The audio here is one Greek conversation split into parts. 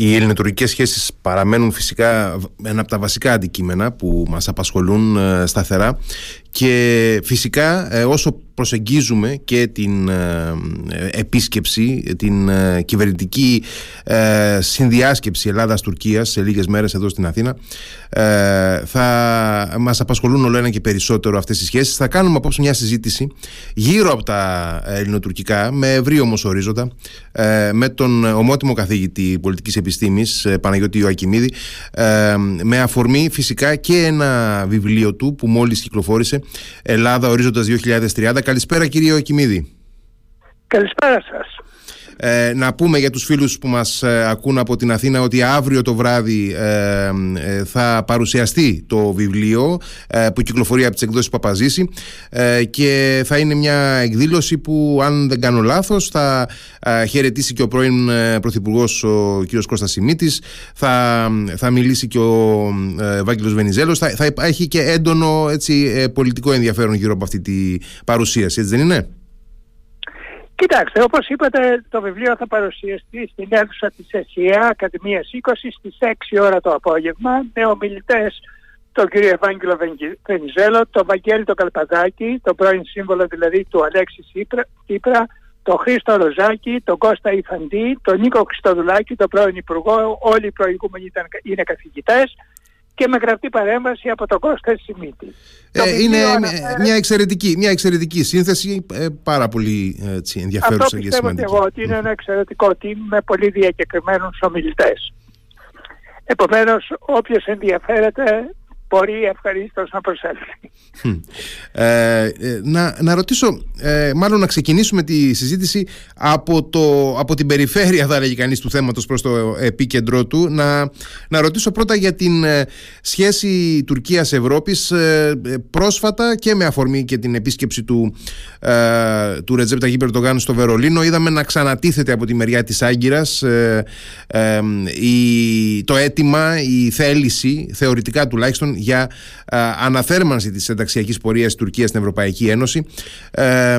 Οι ελληνοτουρκικές σχέσεις παραμένουν φυσικά ένα από τα βασικά αντικείμενα που μας απασχολούν ε, σταθερά. Και φυσικά ε, όσο προσεγγίζουμε και την ε, επίσκεψη, την κυβερνητική συνδιάσκεψη Ελλάδας-Τουρκίας σε λίγες μέρες εδώ στην Αθήνα θα μας απασχολούν όλο ένα και περισσότερο αυτές οι σχέσεις. Θα κάνουμε απόψε μια συζήτηση γύρω από τα ελληνοτουρκικά με ευρύ όμως ορίζοντα με τον ομότιμο καθηγητή πολιτικής επιστήμης Παναγιώτη Ιωακημίδη με αφορμή φυσικά και ένα βιβλίο του που μόλις κυκλοφόρησε Ελλάδα ορίζοντας 2030. Καλησπέρα κύριε Ιωακημίδη. Καλησπέρα σας. Ε, να πούμε για τους φίλους που μας ε, ακούν από την Αθήνα ότι αύριο το βράδυ ε, ε θα παρουσιαστεί το βιβλίο που κυκλοφορεί από τις εκδόσεις Παπαζήση και θα είναι μια εκδήλωση που αν δεν κάνω λάθος θα χαιρετήσει και ο πρώην Πρωθυπουργός ο κ. Κώστας Σιμίτης θα, θα μιλήσει και ο Βάγγελος Βενιζέλος θα, θα έχει και έντονο έτσι, πολιτικό ενδιαφέρον γύρω από αυτή τη παρουσίαση έτσι δεν είναι; Κοιτάξτε, όπως είπατε, το βιβλίο θα παρουσιαστεί στην αίθουσα της ΕΣΥΑ, Ακαδημίας 20, στις 6 ώρα το απόγευμα, με ομιλητές τον κύριο Ευάγγελο Βενιζέλο, τον Βαγγέλη τον Καλπαδάκη, τον πρώην σύμβολο δηλαδή του Αλέξη Τύπρα, τον Χρήστο Ροζάκη, τον Κώστα Ιφαντή, τον Νίκο Χριστοδουλάκη, τον πρώην Υπουργό, όλοι οι προηγούμενοι ήταν, είναι καθηγητές και με γραπτή παρέμβαση από τον Κώστα Σιμίτη. Ε, είναι μια, εξαιρετική, μια εξαιρετική σύνθεση, ε, πάρα πολύ έτσι, ενδιαφέρουσα Αυτό και σημαντική. Αυτό πιστεύω εγώ ότι είναι ένα εξαιρετικό team με πολύ διακεκριμένους ομιλητές. Επομένως, όποιος ενδιαφέρεται μπορεί ευχαρίστως να προσέλθει. Ε, ε, να, να ρωτήσω, ε, μάλλον να ξεκινήσουμε τη συζήτηση από, το, από την περιφέρεια, θα έλεγε κανείς, του θέματος προς το επίκεντρό του. Να, να ρωτήσω πρώτα για την ε, σχέση Τουρκίας-Ευρώπης πρόσφατα και με αφορμή και την επίσκεψη του, ε, του Ρετζέπ Ταγί Περτογάν στο Βερολίνο. Είδαμε να ξανατίθεται από τη μεριά της Άγκυρας η, το αίτημα, η θέληση, θεωρητικά τουλάχιστον, για αναθέρμανση της ενταξιακής πορείας της Τουρκίας στην Ευρωπαϊκή Ένωση. Ε,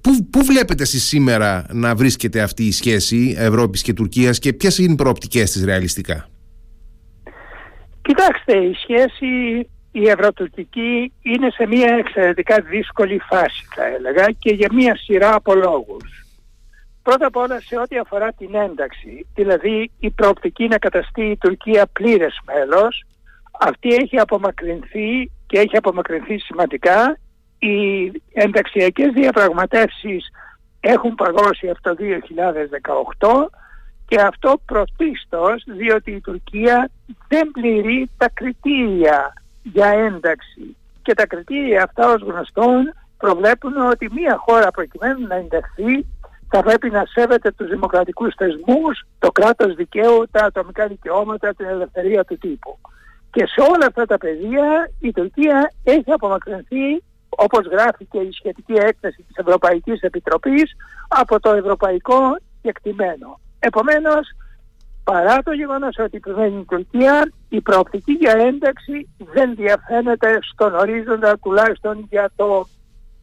πού, πού βλέπετε εσείς σήμερα να βρίσκεται αυτή η σχέση Ευρώπης και Τουρκίας και ποιες είναι οι προοπτικές της ρεαλιστικά; Κοιτάξτε, η σχέση η ευρωτουρκική είναι σε μια εξαιρετικά δύσκολη φάση θα έλεγα και για μια σειρά από λόγους. Πρώτα απ' όλα σε ό,τι αφορά την ένταξη, δηλαδή η προοπτική να καταστεί η Τουρκία πλήρες μέλος, αυτή έχει απομακρυνθεί και έχει απομακρυνθεί σημαντικά. Οι ενταξιακές διαπραγματεύσεις έχουν παγώσει από το 2018 και αυτό πρωτίστως διότι η Τουρκία δεν πληρεί τα κριτήρια για ένταξη. Και τα κριτήρια αυτά ως γνωστόν προβλέπουν ότι μία χώρα προκειμένου να ενταχθεί θα πρέπει να σέβεται τους δημοκρατικούς θεσμούς, το κράτος δικαίου, τα ατομικά δικαιώματα, την ελευθερία του τύπου. Και σε όλα αυτά τα πεδία η Τουρκία έχει απομακρυνθεί όπως γράφει και η σχετική έκθεση της Ευρωπαϊκής Επιτροπής από το ευρωπαϊκό κεκτημένο. Επομένως, παρά το γεγονός ότι επιμένει η Τουρκία, η προοπτική για ένταξη δεν διαφαίνεται στον ορίζοντα τουλάχιστον για το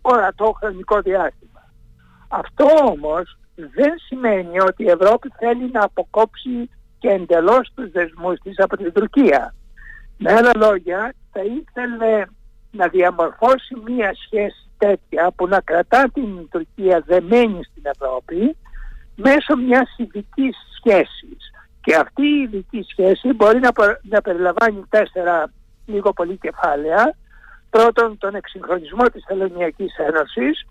ορατό χρονικό διάστημα. Αυτό όμως δεν σημαίνει ότι η Ευρώπη θέλει να αποκόψει και εντελώς τους δεσμούς της από την Τουρκία. Με άλλα λόγια, θα ήθελε να διαμορφώσει μία σχέση τέτοια που να κρατά την Τουρκία δεμένη στην Ευρώπη μέσω μιας ειδικής σχέσης. Και αυτή η ειδική σχέση μπορεί να, να περιλαμβάνει τέσσερα λίγο πολύ κεφάλαια. Πρώτον, τον εξυγχρονισμό της Ελληνιακής Ένωσης.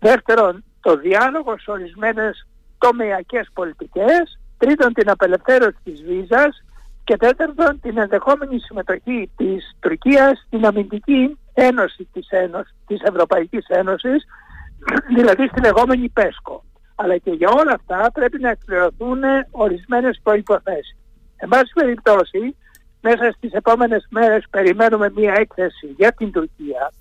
Δεύτερον, το διάλογο σε ορισμένες τομεακές πολιτικές. Τρίτον, την απελευθέρωση της βίζας και τέταρτον την ενδεχόμενη συμμετοχή της Τουρκίας στην αμυντική ένωση της, ένωσης, της Ευρωπαϊκής Ένωσης, δηλαδή στη λεγόμενη ΠΕΣΚΟ. Αλλά και για όλα αυτά πρέπει να εκπληρωθούν ορισμένες προϋποθέσεις. Εν πάση περιπτώσει, μέσα στις επόμενες μέρες περιμένουμε μία έκθεση για την Τουρκία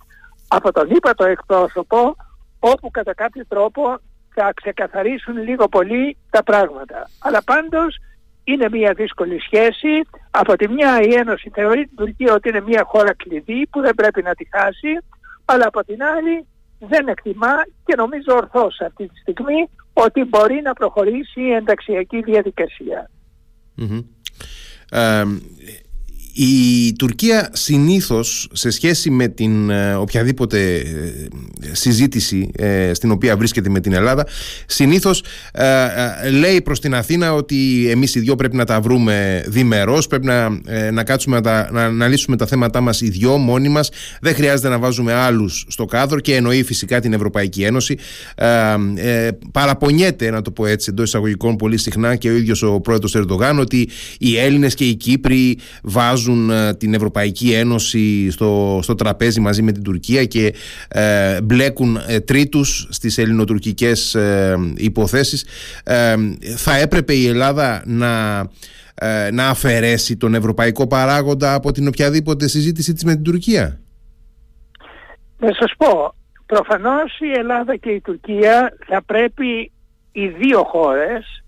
από τον ύπατο εκπρόσωπο, όπου κατά κάποιο τρόπο θα ξεκαθαρίσουν λίγο πολύ τα πράγματα. Αλλά πάντως είναι μια δύσκολη σχέση. Από τη μια η Ένωση θεωρεί την Τουρκία ότι είναι μια χώρα κλειδί που δεν πρέπει να τη χάσει, αλλά από την άλλη δεν εκτιμά και νομίζω ορθώς αυτή τη στιγμή ότι μπορεί να προχωρήσει η ενταξιακή διαδικασία. Η Τουρκία συνήθως σε σχέση με την ε, οποιαδήποτε ε, συζήτηση ε, στην οποία βρίσκεται με την Ελλάδα συνήθως λέει προς την Αθήνα ότι εμείς οι δυο πρέπει να τα βρούμε διμερώς πρέπει να, να κάτσουμε να, να, να λύσουμε τα θέματά μας οι δυο μόνοι μας. Δεν χρειάζεται να βάζουμε άλλους στο κάδρο και εννοεί φυσικά την Ευρωπαϊκή Ένωση. Παραπονιέται να το πω έτσι εντός εισαγωγικών πολύ συχνά και ο ίδιος ο πρόεδρος Ερντογάν ότι οι Έλληνες και οι Κύπροι βάζουν βάζουν ε, την Ευρωπαϊκή Ένωση στο, στο τραπέζι μαζί με την Τουρκία και ε, μπλέκουν ε, τρίτους στις ελληνοτουρκικές ε, υποθέσεις. Θα έπρεπε η Ελλάδα να, να αφαιρέσει τον ευρωπαϊκό παράγοντα από την οποιαδήποτε συζήτηση της με την Τουρκία; Να σας πω προφανώς η Ελλάδα και η Τουρκία θα πρέπει οι δύο χώρες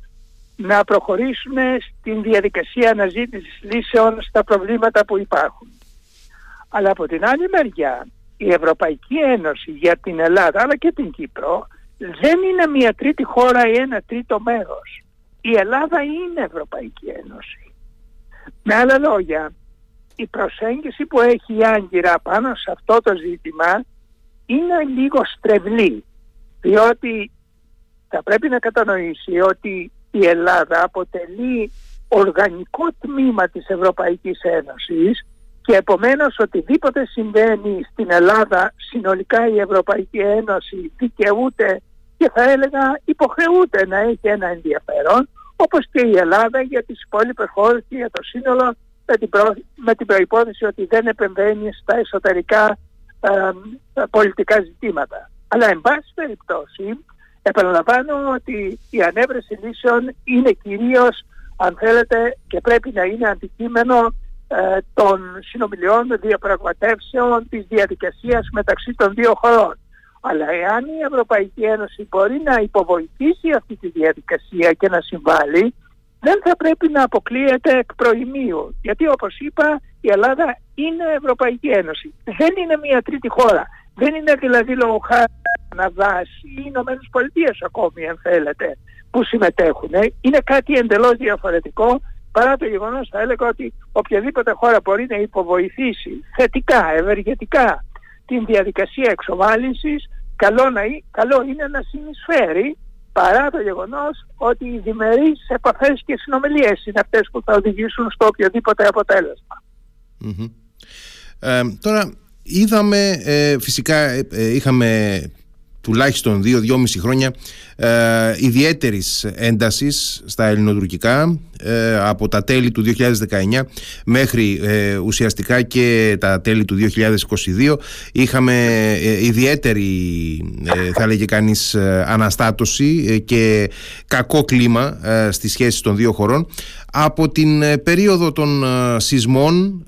να προχωρήσουμε στην διαδικασία αναζήτησης λύσεων στα προβλήματα που υπάρχουν. Αλλά από την άλλη μεριά η Ευρωπαϊκή Ένωση για την Ελλάδα αλλά και την Κύπρο δεν είναι μια τρίτη χώρα ή ένα τρίτο μέρος. Η Ελλάδα είναι Ευρωπαϊκή Ένωση. Με άλλα λόγια, η προσέγγιση που έχει η Άγκυρα πάνω σε αυτό το ζήτημα είναι λίγο στρεβλή. Διότι θα πρέπει να κατανοήσει ότι η Ελλάδα αποτελεί οργανικό τμήμα της Ευρωπαϊκής Ένωσης και επομένως οτιδήποτε συμβαίνει στην Ελλάδα συνολικά η Ευρωπαϊκή Ένωση δικαιούται και θα έλεγα υποχρεούται να έχει ένα ενδιαφέρον όπως και η Ελλάδα για τις υπόλοιπες χώρες και για το σύνολο με την, προ... με την προϋπόθεση ότι δεν επεμβαίνει στα εσωτερικά πολιτικά ζητήματα. Αλλά εν πάση περιπτώσει Επαναλαμβάνω ότι η ανέβρεση λύσεων είναι κυρίως, αν θέλετε, και πρέπει να είναι αντικείμενο ε, των συνομιλιών, διαπραγματεύσεων, της διαδικασίας μεταξύ των δύο χωρών. Αλλά εάν η Ευρωπαϊκή Ένωση μπορεί να υποβοηθήσει αυτή τη διαδικασία και να συμβάλλει, δεν θα πρέπει να αποκλείεται εκ προημίου. Γιατί όπως είπα η Ελλάδα είναι Ευρωπαϊκή Ένωση. Δεν είναι μια τρίτη χώρα. Δεν είναι δηλαδή λόγω χάρη Καναδάς ή οι Ηνωμένες Πολιτείες ακόμη αν θέλετε που συμμετέχουν. Είναι κάτι εντελώς διαφορετικό παρά το γεγονός θα έλεγα ότι οποιαδήποτε χώρα μπορεί να υποβοηθήσει θετικά, ευεργετικά την διαδικασία εξοβάλυνσης καλό, να, καλό είναι να συνεισφέρει παρά το γεγονός ότι οι διμερείς επαφές και συνομιλίες είναι αυτές που θα οδηγήσουν στο οποιοδήποτε Ε, τώρα είδαμε, ε, φυσικά ε, ε, είχαμε τουλάχιστον 2-2,5 χρόνια ε, ιδιαίτερης έντασης στα ελληνοτουρκικά. ε, από τα τέλη του 2019 μέχρι ε, ουσιαστικά και τα τέλη του 2022 είχαμε ε, ιδιαίτερη θα έλεγε κανείς αναστάτωση και κακό κλίμα στις σχέσεις των δύο χωρών. Από την περίοδο των σεισμών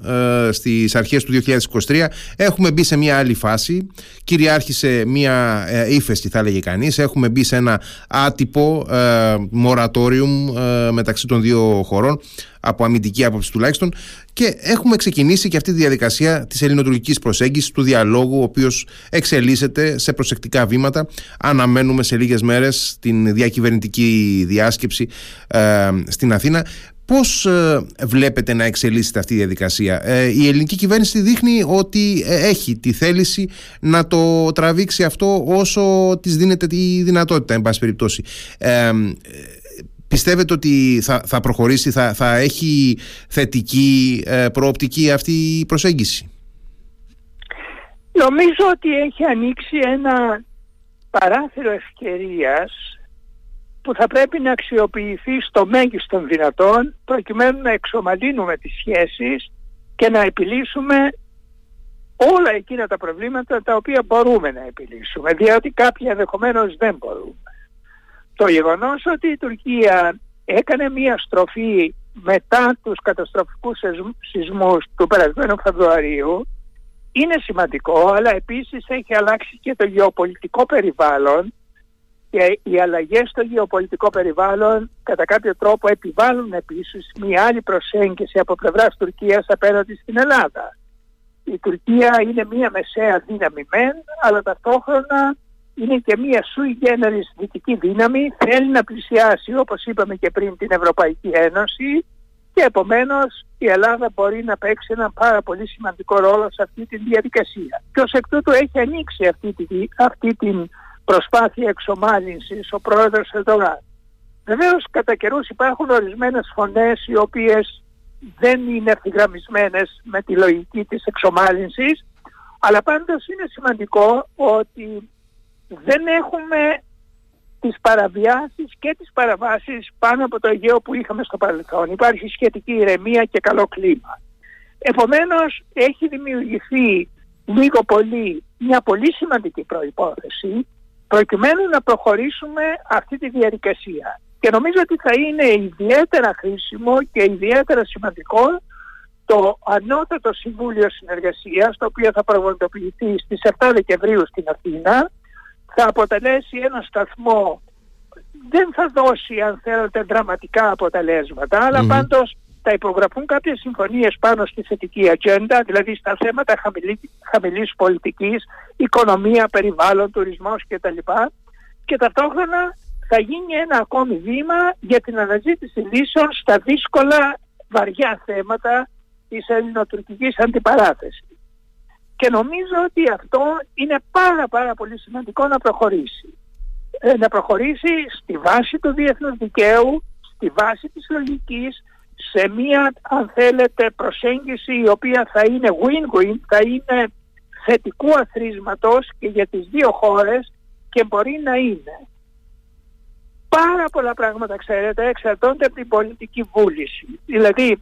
στις αρχές του 2023 έχουμε μπει σε μια άλλη φάση. Κυριάρχησε μια ύφεστη θα έλεγε κανείς. Έχουμε μπει σε ένα άτυπο ε, μορατόριουμ ε, μεταξύ των δύο χωρών από αμυντική άποψη τουλάχιστον και έχουμε ξεκινήσει και αυτή τη διαδικασία της ελληνοτουρκικής προσέγγισης του διαλόγου ο οποίος εξελίσσεται σε προσεκτικά βήματα αναμένουμε σε λίγες μέρες την διακυβερνητική διάσκεψη ε, στην Αθήνα Πώς ε, βλέπετε να εξελίσσεται αυτή η διαδικασία; Ε, η ελληνική κυβέρνηση δείχνει ότι ε, έχει τη θέληση να το τραβήξει αυτό όσο της δίνεται τη δυνατότητα, εν πάση περιπτώσει. Πιστεύετε ότι θα, θα προχωρήσει, θα, θα έχει θετική προοπτική αυτή η προσέγγιση; Νομίζω ότι έχει ανοίξει ένα παράθυρο ευκαιρίας που θα πρέπει να αξιοποιηθεί στο μέγιστο δυνατόν προκειμένου να εξομαλύνουμε τις σχέσεις και να επιλύσουμε όλα εκείνα τα προβλήματα τα οποία μπορούμε να επιλύσουμε, διότι κάποια ενδεχομένως δεν μπορούμε. Το γεγονός ότι η Τουρκία έκανε μία στροφή μετά τους καταστροφικούς σεισμούς του περασμένου Φεβρουαρίου είναι σημαντικό, αλλά επίσης έχει αλλάξει και το γεωπολιτικό περιβάλλον και οι αλλαγές στο γεωπολιτικό περιβάλλον κατά κάποιο τρόπο επιβάλλουν επίσης μια άλλη προσέγγιση από πλευράς Τουρκίας απέναντι στην Ελλάδα. Η Τουρκία είναι μια μεσαία δύναμη μεν, αλλά ταυτόχρονα είναι και μια sui generis δυτική δύναμη, θέλει να πλησιάσει όπως είπαμε και πριν την Ευρωπαϊκή Ένωση και επομένως η Ελλάδα μπορεί να παίξει ένα πάρα πολύ σημαντικό ρόλο σε αυτή τη διαδικασία. Και ως εκ τούτου έχει ανοίξει αυτή, τη, αυτή την προσπάθεια εξομάλυνσης ο πρόεδρος Ερντογάν. Βεβαίως κατά καιρούς υπάρχουν ορισμένες φωνές οι οποίες δεν είναι ευθυγραμμισμένες με τη λογική της εξομάλυνσης αλλά πάντως είναι σημαντικό ότι δεν έχουμε τις παραβιάσεις και τις παραβάσεις πάνω από το Αιγαίο που είχαμε στο παρελθόν. Υπάρχει σχετική ηρεμία και καλό κλίμα. Επομένως έχει δημιουργηθεί λίγο πολύ μια πολύ σημαντική προϋπόθεση προκειμένου να προχωρήσουμε αυτή τη διαδικασία. Και νομίζω ότι θα είναι ιδιαίτερα χρήσιμο και ιδιαίτερα σημαντικό το Ανώτατο Συμβούλιο Συνεργασίας, το οποίο θα πραγματοποιηθεί στις 7 Δεκεμβρίου στην Αθήνα, θα αποτελέσει ένα σταθμό, δεν θα δώσει αν θέλετε δραματικά αποτελέσματα, αλλά mm-hmm. πάντως θα υπογραφούν κάποιες συμφωνίες πάνω στη θετική ατζέντα, δηλαδή στα θέματα χαμηλή, χαμηλής πολιτικής, οικονομία, περιβάλλον, τουρισμός κτλ. Και ταυτόχρονα θα γίνει ένα ακόμη βήμα για την αναζήτηση λύσεων στα δύσκολα βαριά θέματα της ελληνοτουρκικής αντιπαράθεσης. Και νομίζω ότι αυτό είναι πάρα πάρα πολύ σημαντικό να προχωρήσει. Ε, να προχωρήσει στη βάση του διεθνούς δικαίου, στη βάση της λογικής, σε μία αν θέλετε προσέγγιση η οποία θα είναι win-win, θα είναι θετικού αθροίσματος και για τις δύο χώρες και μπορεί να είναι. Πάρα πολλά πράγματα ξέρετε εξαρτώνται από την πολιτική βούληση. Δηλαδή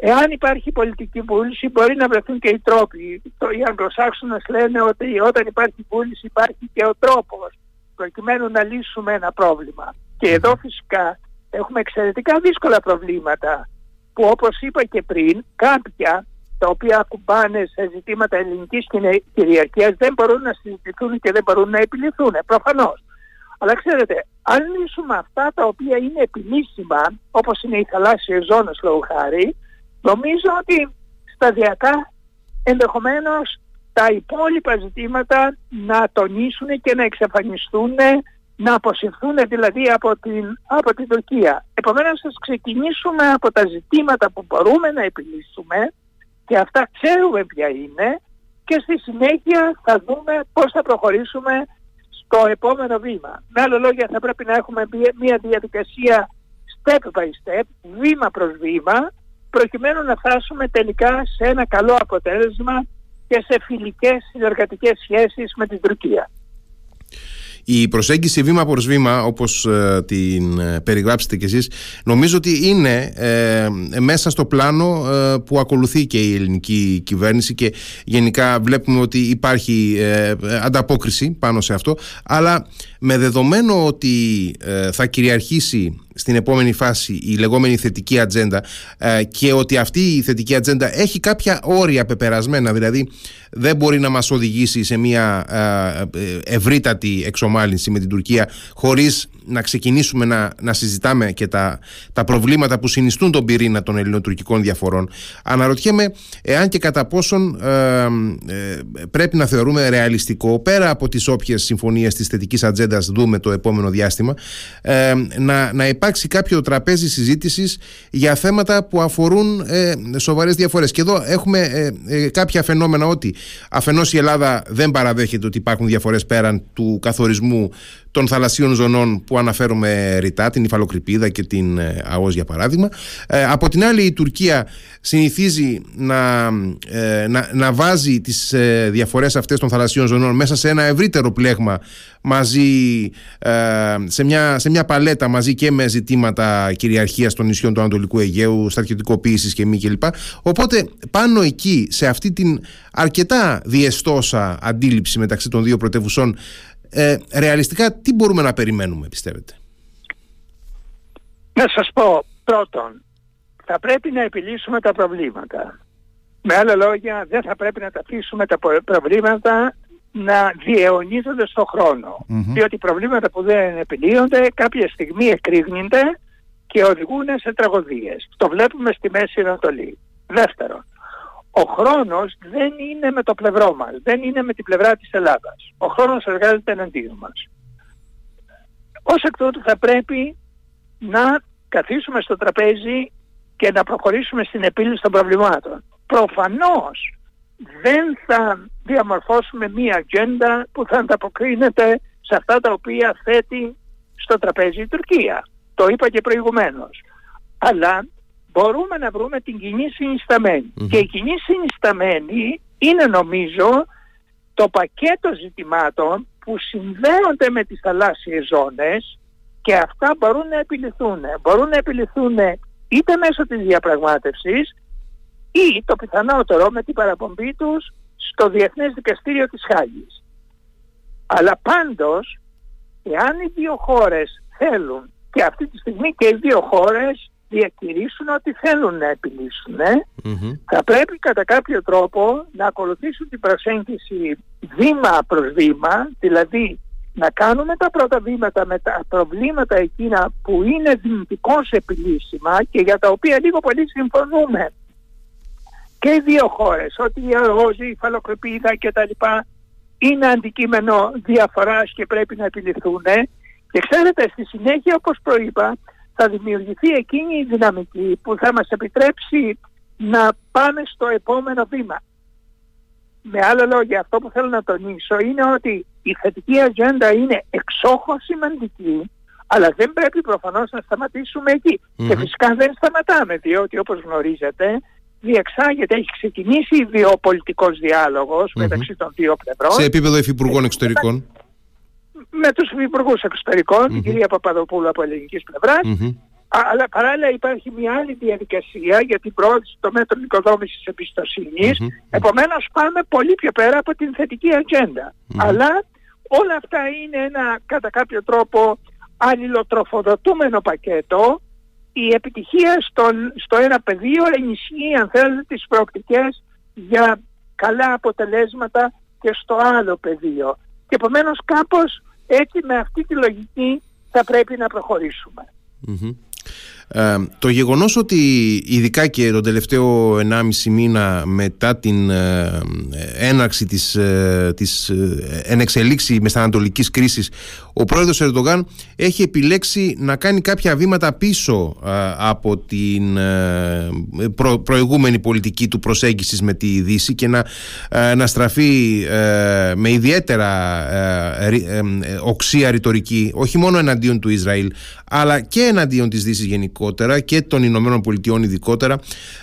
Εάν υπάρχει πολιτική βούληση μπορεί να βρεθούν και οι τρόποι. Οι Αγγλοσάξονες λένε ότι όταν υπάρχει βούληση υπάρχει και ο τρόπος προκειμένου να λύσουμε ένα πρόβλημα. Και εδώ φυσικά έχουμε εξαιρετικά δύσκολα προβλήματα που όπως είπα και πριν κάποια τα οποία ακουμπάνε σε ζητήματα ελληνικής κυριαρχίας δεν μπορούν να συζητηθούν και δεν μπορούν να επιληθούν, προφανώς. Αλλά ξέρετε, αν λύσουμε αυτά τα οποία είναι επιλύσιμα, όπως είναι οι θαλάσσιες ζώνες λόγω χάρη, Νομίζω ότι σταδιακά ενδεχομένως τα υπόλοιπα ζητήματα να τονίσουν και να εξαφανιστούν, να αποσυρθούν δηλαδή από την, από την Τουρκία. Επομένως θα ξεκινήσουμε από τα ζητήματα που μπορούμε να επιλύσουμε και αυτά ξέρουμε ποια είναι και στη συνέχεια θα δούμε πώς θα προχωρήσουμε στο επόμενο βήμα. Με άλλα λόγια θα πρέπει να έχουμε μια διαδικασία step by step, βήμα προς βήμα, προκειμένου να φτάσουμε τελικά σε ένα καλό αποτέλεσμα και σε φιλικές συνεργατικές σχέσεις με την Τουρκία. Η προσέγγιση βήμα προς βήμα όπως ε, την ε, περιγράψετε κι εσείς νομίζω ότι είναι ε, μέσα στο πλάνο που ακολουθεί και η ελληνική κυβέρνηση και γενικά βλέπουμε ότι υπάρχει ανταπόκριση πάνω σε αυτό αλλά με δεδομένο ότι θα κυριαρχήσει στην επόμενη φάση η λεγόμενη θετική ατζέντα ε, και ότι αυτή η θετική ατζέντα έχει κάποια όρια πεπερασμένα, δηλαδή δεν μπορεί να μας οδηγήσει σε μια ε, ε, ευρύτατη εξομάλυνση με την Τουρκία χωρίς να ξεκινήσουμε να, να συζητάμε και τα, τα προβλήματα που συνιστούν τον πυρήνα των ελληνοτουρκικών διαφορών. Αναρωτιέμαι εάν και κατά πόσον πρέπει να θεωρούμε ρεαλιστικό πέρα από τις όποιες συμφωνίες της θετικής ατζέντας δούμε το επόμενο διάστημα να, να υπάρξει κάποιο τραπέζι συζήτησης για θέματα που αφορούν ε, σοβαρές διαφορές. Και εδώ έχουμε ε, ε, κάποια φαινόμενα ότι αφενός η Ελλάδα δεν παραδέχεται ότι υπάρχουν διαφορές πέραν του καθορισμού των θαλασσίων ζωνών που αναφέρουμε ρητά, την υφαλοκρηπίδα και την ε, ΑΟΣ για παράδειγμα. Ε, από την άλλη η Τουρκία συνηθίζει να, ε, να, να βάζει τις ε, διαφορές αυτές των θαλασσίων ζωνών μέσα σε ένα ευρύτερο πλέγμα μαζί σε, μια, σε μια παλέτα μαζί και με ζητήματα κυριαρχίας των νησιών του Ανατολικού Αιγαίου, στρατιωτικοποίησης και μη κλπ. Οπότε πάνω εκεί σε αυτή την αρκετά διεστόσα αντίληψη μεταξύ των δύο πρωτεύουσών ε, ρεαλιστικά τι μπορούμε να περιμένουμε πιστεύετε; Να σας πω πρώτον, θα πρέπει να επιλύσουμε τα προβλήματα. Με άλλα λόγια δεν θα πρέπει να τα αφήσουμε τα προβλήματα να διαιωνίζονται στον χρόνο. Mm-hmm. Διότι προβλήματα που δεν επιλύονται κάποια στιγμή εκρήγνονται και οδηγούν σε τραγωδίες. Το βλέπουμε στη Μέση Ανατολή. Δεύτερον, ο χρόνος δεν είναι με το πλευρό μας, δεν είναι με την πλευρά της Ελλάδας. Ο χρόνος εργάζεται εναντίον μας. Ως εκ τούτου θα πρέπει να καθίσουμε στο τραπέζι και να προχωρήσουμε στην επίλυση των προβλημάτων. Προφανώς δεν θα διαμορφώσουμε μία ατζέντα που θα ανταποκρίνεται σε αυτά τα οποία θέτει στο τραπέζι η Τουρκία. Το είπα και προηγουμένως. Αλλά μπορούμε να βρούμε την κοινή Και η κοινή συνισταμένη είναι νομίζω το πακέτο ζητημάτων που συνδέονται με τις θαλάσσιες ζώνες και αυτά μπορούν να επιληθούν. Μπορούν να επιληθούν είτε μέσω της διαπραγμάτευσης ή το πιθανότερο με την παραπομπή τους στο Διεθνές Δικαστήριο της Χάγης. Αλλά πάντως, εάν οι δύο χώρες θέλουν και αυτή τη στιγμή και οι δύο χώρες διακηρύσουν ότι θέλουν να επιλύσουν, θα πρέπει κατά κάποιο τρόπο να ακολουθήσουν την προσέγγιση βήμα προς βήμα, δηλαδή να κάνουμε τα πρώτα βήματα με τα προβλήματα εκείνα που είναι δυνητικώς επιλύσιμα και για τα οποία λίγο πολύ συμφωνούμε. Και οι δύο χώρες, ότι η αργόζη, η φαλοκρηπίδα και τα λοιπά είναι αντικείμενο διαφοράς και πρέπει να επιληθούν και ξέρετε στη συνέχεια όπως προείπα θα δημιουργηθεί εκείνη η δυναμική που θα μας επιτρέψει να πάμε στο επόμενο βήμα. Με άλλα λόγια, αυτό που θέλω να τονίσω είναι ότι η θετική ατζέντα είναι εξόχως σημαντική, αλλά δεν πρέπει προφανώς να σταματήσουμε Και φυσικά δεν σταματάμε, διότι όπως γνωρίζετε, διεξάγεται, έχει ξεκινήσει βιοπολιτικός διάλογος μεταξύ των δύο πλευρών. Σε επίπεδο υφυπουργών εξωτερικών με τους υπουργούς την κυρία Παπαδοπούλου από ελληνικής αλλά παράλληλα υπάρχει μια άλλη διαδικασία για την πρόοδηση των μέτρων οικοδόμησης εμπιστοσύνης. Επομένως πάμε πολύ πιο πέρα από την θετική ατζέντα. Αλλά όλα αυτά είναι ένα κατά κάποιο τρόπο αλληλοτροφοδοτούμενο πακέτο. Η επιτυχία στον, στο ένα πεδίο ενισχύει αν θέλετε τις προοπτικές για καλά αποτελέσματα και στο άλλο πεδίο. Και επομένως κάπως έτσι με αυτή τη λογική θα πρέπει να προχωρησουμε ε, το γεγονός ότι ειδικά και τον τελευταίο 1,5 μήνα μετά την ε, έναρξη της, ε, της ε, ενεξελίξη μεσανατολικής κρίσης ο πρόεδρος Ερντογάν έχει επιλέξει να κάνει κάποια βήματα πίσω από την προηγούμενη πολιτική του προσέγγισης με τη Δύση και να, να στραφεί με ιδιαίτερα οξία ρητορική όχι μόνο εναντίον του Ισραήλ αλλά και εναντίον της Δύσης γενικότερα και των Ηνωμένων Πολιτειών ειδικότερα.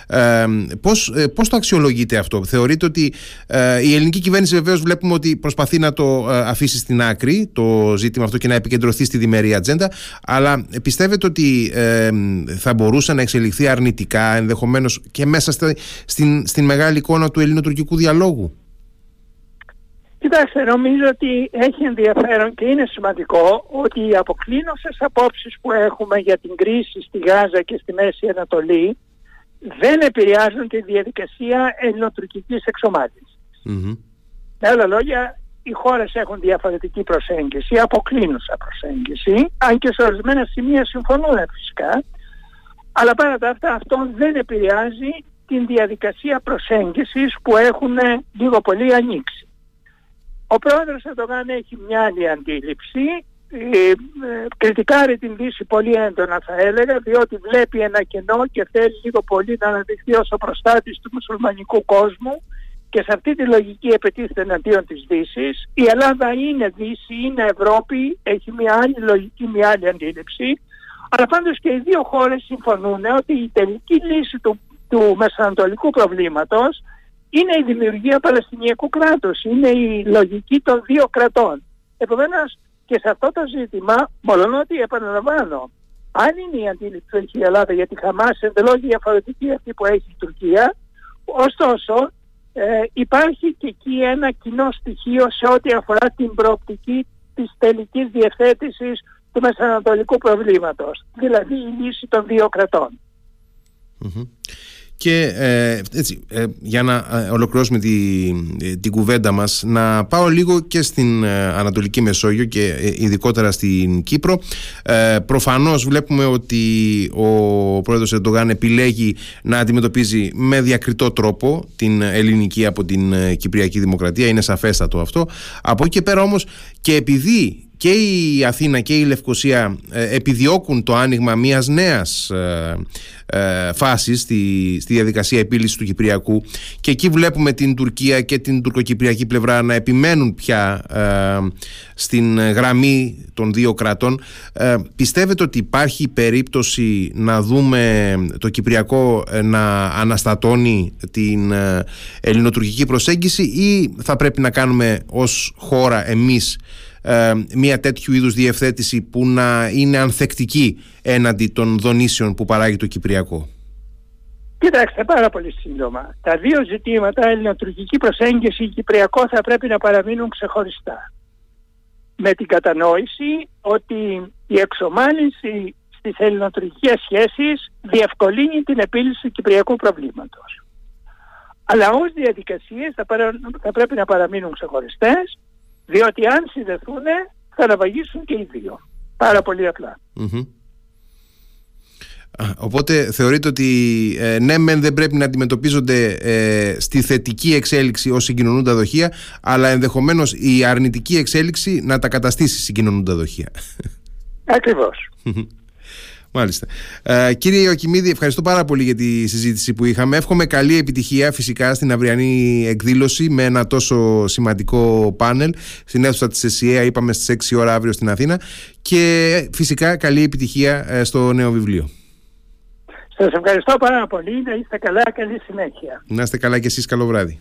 Ε, πώς, ε, πώς το αξιολογείτε αυτό, θεωρείτε ότι ε, η ελληνική κυβέρνηση βεβαίως βλέπουμε ότι προσπαθεί να το ε, αφήσει στην άκρη το ζήτημα αυτό και να επικεντρωθεί στη διμερή ατζέντα, αλλά πιστεύετε ότι θα μπορούσε να εξελιχθεί αρνητικά ενδεχομένως και μέσα στην, στην μεγάλη εικόνα του ελληνοτουρκικού διαλόγου; Κοιτάξτε, νομίζω ότι έχει ενδιαφέρον και είναι σημαντικό ότι οι αποκλίνωσες απόψεις που έχουμε για την κρίση στη Γάζα και στη Μέση Ανατολή δεν επηρεάζουν τη διαδικασία ελληνοτουρκικής εξομάλυνσης. Mm-hmm. Με άλλα λόγια, οι χώρες έχουν διαφορετική προσέγγιση, αποκλίνουσα προσέγγιση, αν και σε ορισμένα σημεία συμφωνούν φυσικά, αλλά πέρα τα αυτά αυτό δεν επηρεάζει την διαδικασία προσέγγισης που έχουν λίγο πολύ ανοίξει. Ο πρόεδρος Ερντογάν έχει μια άλλη αντίληψη, ε, ε, κριτικάρει την Δύση πολύ έντονα θα έλεγα, διότι βλέπει ένα κενό και θέλει λίγο πολύ να αναδειχθεί ως ο προστάτης του μουσουλμανικού κόσμου και σε αυτή τη λογική επαιτείται εναντίον της Δύσης. Η Ελλάδα είναι Δύση, είναι Ευρώπη, έχει μια άλλη λογική, μια άλλη αντίληψη. Αλλά πάντως και οι δύο χώρες συμφωνούν ότι η τελική λύση του, του μεσανατολικού προβλήματος είναι η δημιουργία Παλαιστινιακού κράτους, είναι η λογική των δύο κρατών. Επομένως και σε αυτό το ζήτημα, μόνο ότι επαναλαμβάνω, αν είναι η αντίληψη που έχει η Ελλάδα για τη Χαμάς εντελώς διαφορετική αυτή που έχει η Τουρκία, ωστόσο ε, υπάρχει και εκεί ένα κοινό στοιχείο σε ό,τι αφορά την προοπτική της τελικής διευθέτησης του μεσανατολικού προβλήματος, δηλαδή η λύση των δύο και ε, έτσι, ε, για να ε, ολοκληρώσουμε τη, την κουβέντα μας να πάω λίγο και στην Ανατολική Μεσόγειο και ειδικότερα στην Κύπρο. Προφανώς βλέπουμε ότι ο πρόεδρος Ερντογάν επιλέγει να αντιμετωπίζει με διακριτό τρόπο την ελληνική από την Κυπριακή Δημοκρατία. Είναι σαφέστατο αυτό. Από εκεί και πέρα όμως και επειδή και η Αθήνα και η Λευκοσία επιδιώκουν το άνοιγμα μιας νέας φάσης στη, στη διαδικασία επίλυσης του Κυπριακού. Και εκεί βλέπουμε την Τουρκία και την τουρκοκυπριακή πλευρά να επιμένουν πια στην γραμμή των δύο κρατών. Πιστεύετε ότι υπάρχει περίπτωση να δούμε το Κυπριακό να αναστατώνει την ελληνοτουρκική προσέγγιση ή θα πρέπει να κάνουμε ως χώρα εμείς ε, μια τέτοιου είδους διευθέτηση που να είναι ανθεκτική έναντι των δονήσεων που παράγει το Κυπριακό. Κοιτάξτε, πάρα πολύ σύντομα. Τα δύο ζητήματα, ελληνοτουρκική προσέγγιση και κυπριακό, θα πρέπει να παραμείνουν ξεχωριστά. Με την κατανόηση ότι η εξομάλυνση στις ελληνοτουρκικές σχέσεις διευκολύνει την επίλυση του κυπριακού προβλήματος. Αλλά ως διαδικασίες θα, θα πρέπει να παραμείνουν ξεχωριστές διότι αν συνδεθούν θα αναβαγίσουν και οι δύο. Πάρα πολύ Οπότε θεωρείτε ότι ε, ναι μεν δεν πρέπει να αντιμετωπίζονται ε, στη θετική εξέλιξη ως συγκοινωνούντα δοχεία αλλά ενδεχομένως η αρνητική εξέλιξη να τα καταστήσει συγκοινωνούντα δοχεία. Ακριβώς. Μάλιστα. Ε, κύριε Ιωκημίδη, ευχαριστώ πάρα πολύ για τη συζήτηση που είχαμε. Εύχομαι καλή επιτυχία φυσικά στην αυριανή εκδήλωση με ένα τόσο σημαντικό πάνελ στην αίθουσα της ΕΣΥΑ, είπαμε στις 6 ώρα αύριο στην Αθήνα. Και φυσικά καλή επιτυχία ε, στο νέο βιβλίο. Σας ευχαριστώ πάρα πολύ. Να είστε καλά. Καλή συνέχεια. Να είστε καλά και εσείς. Καλό βράδυ.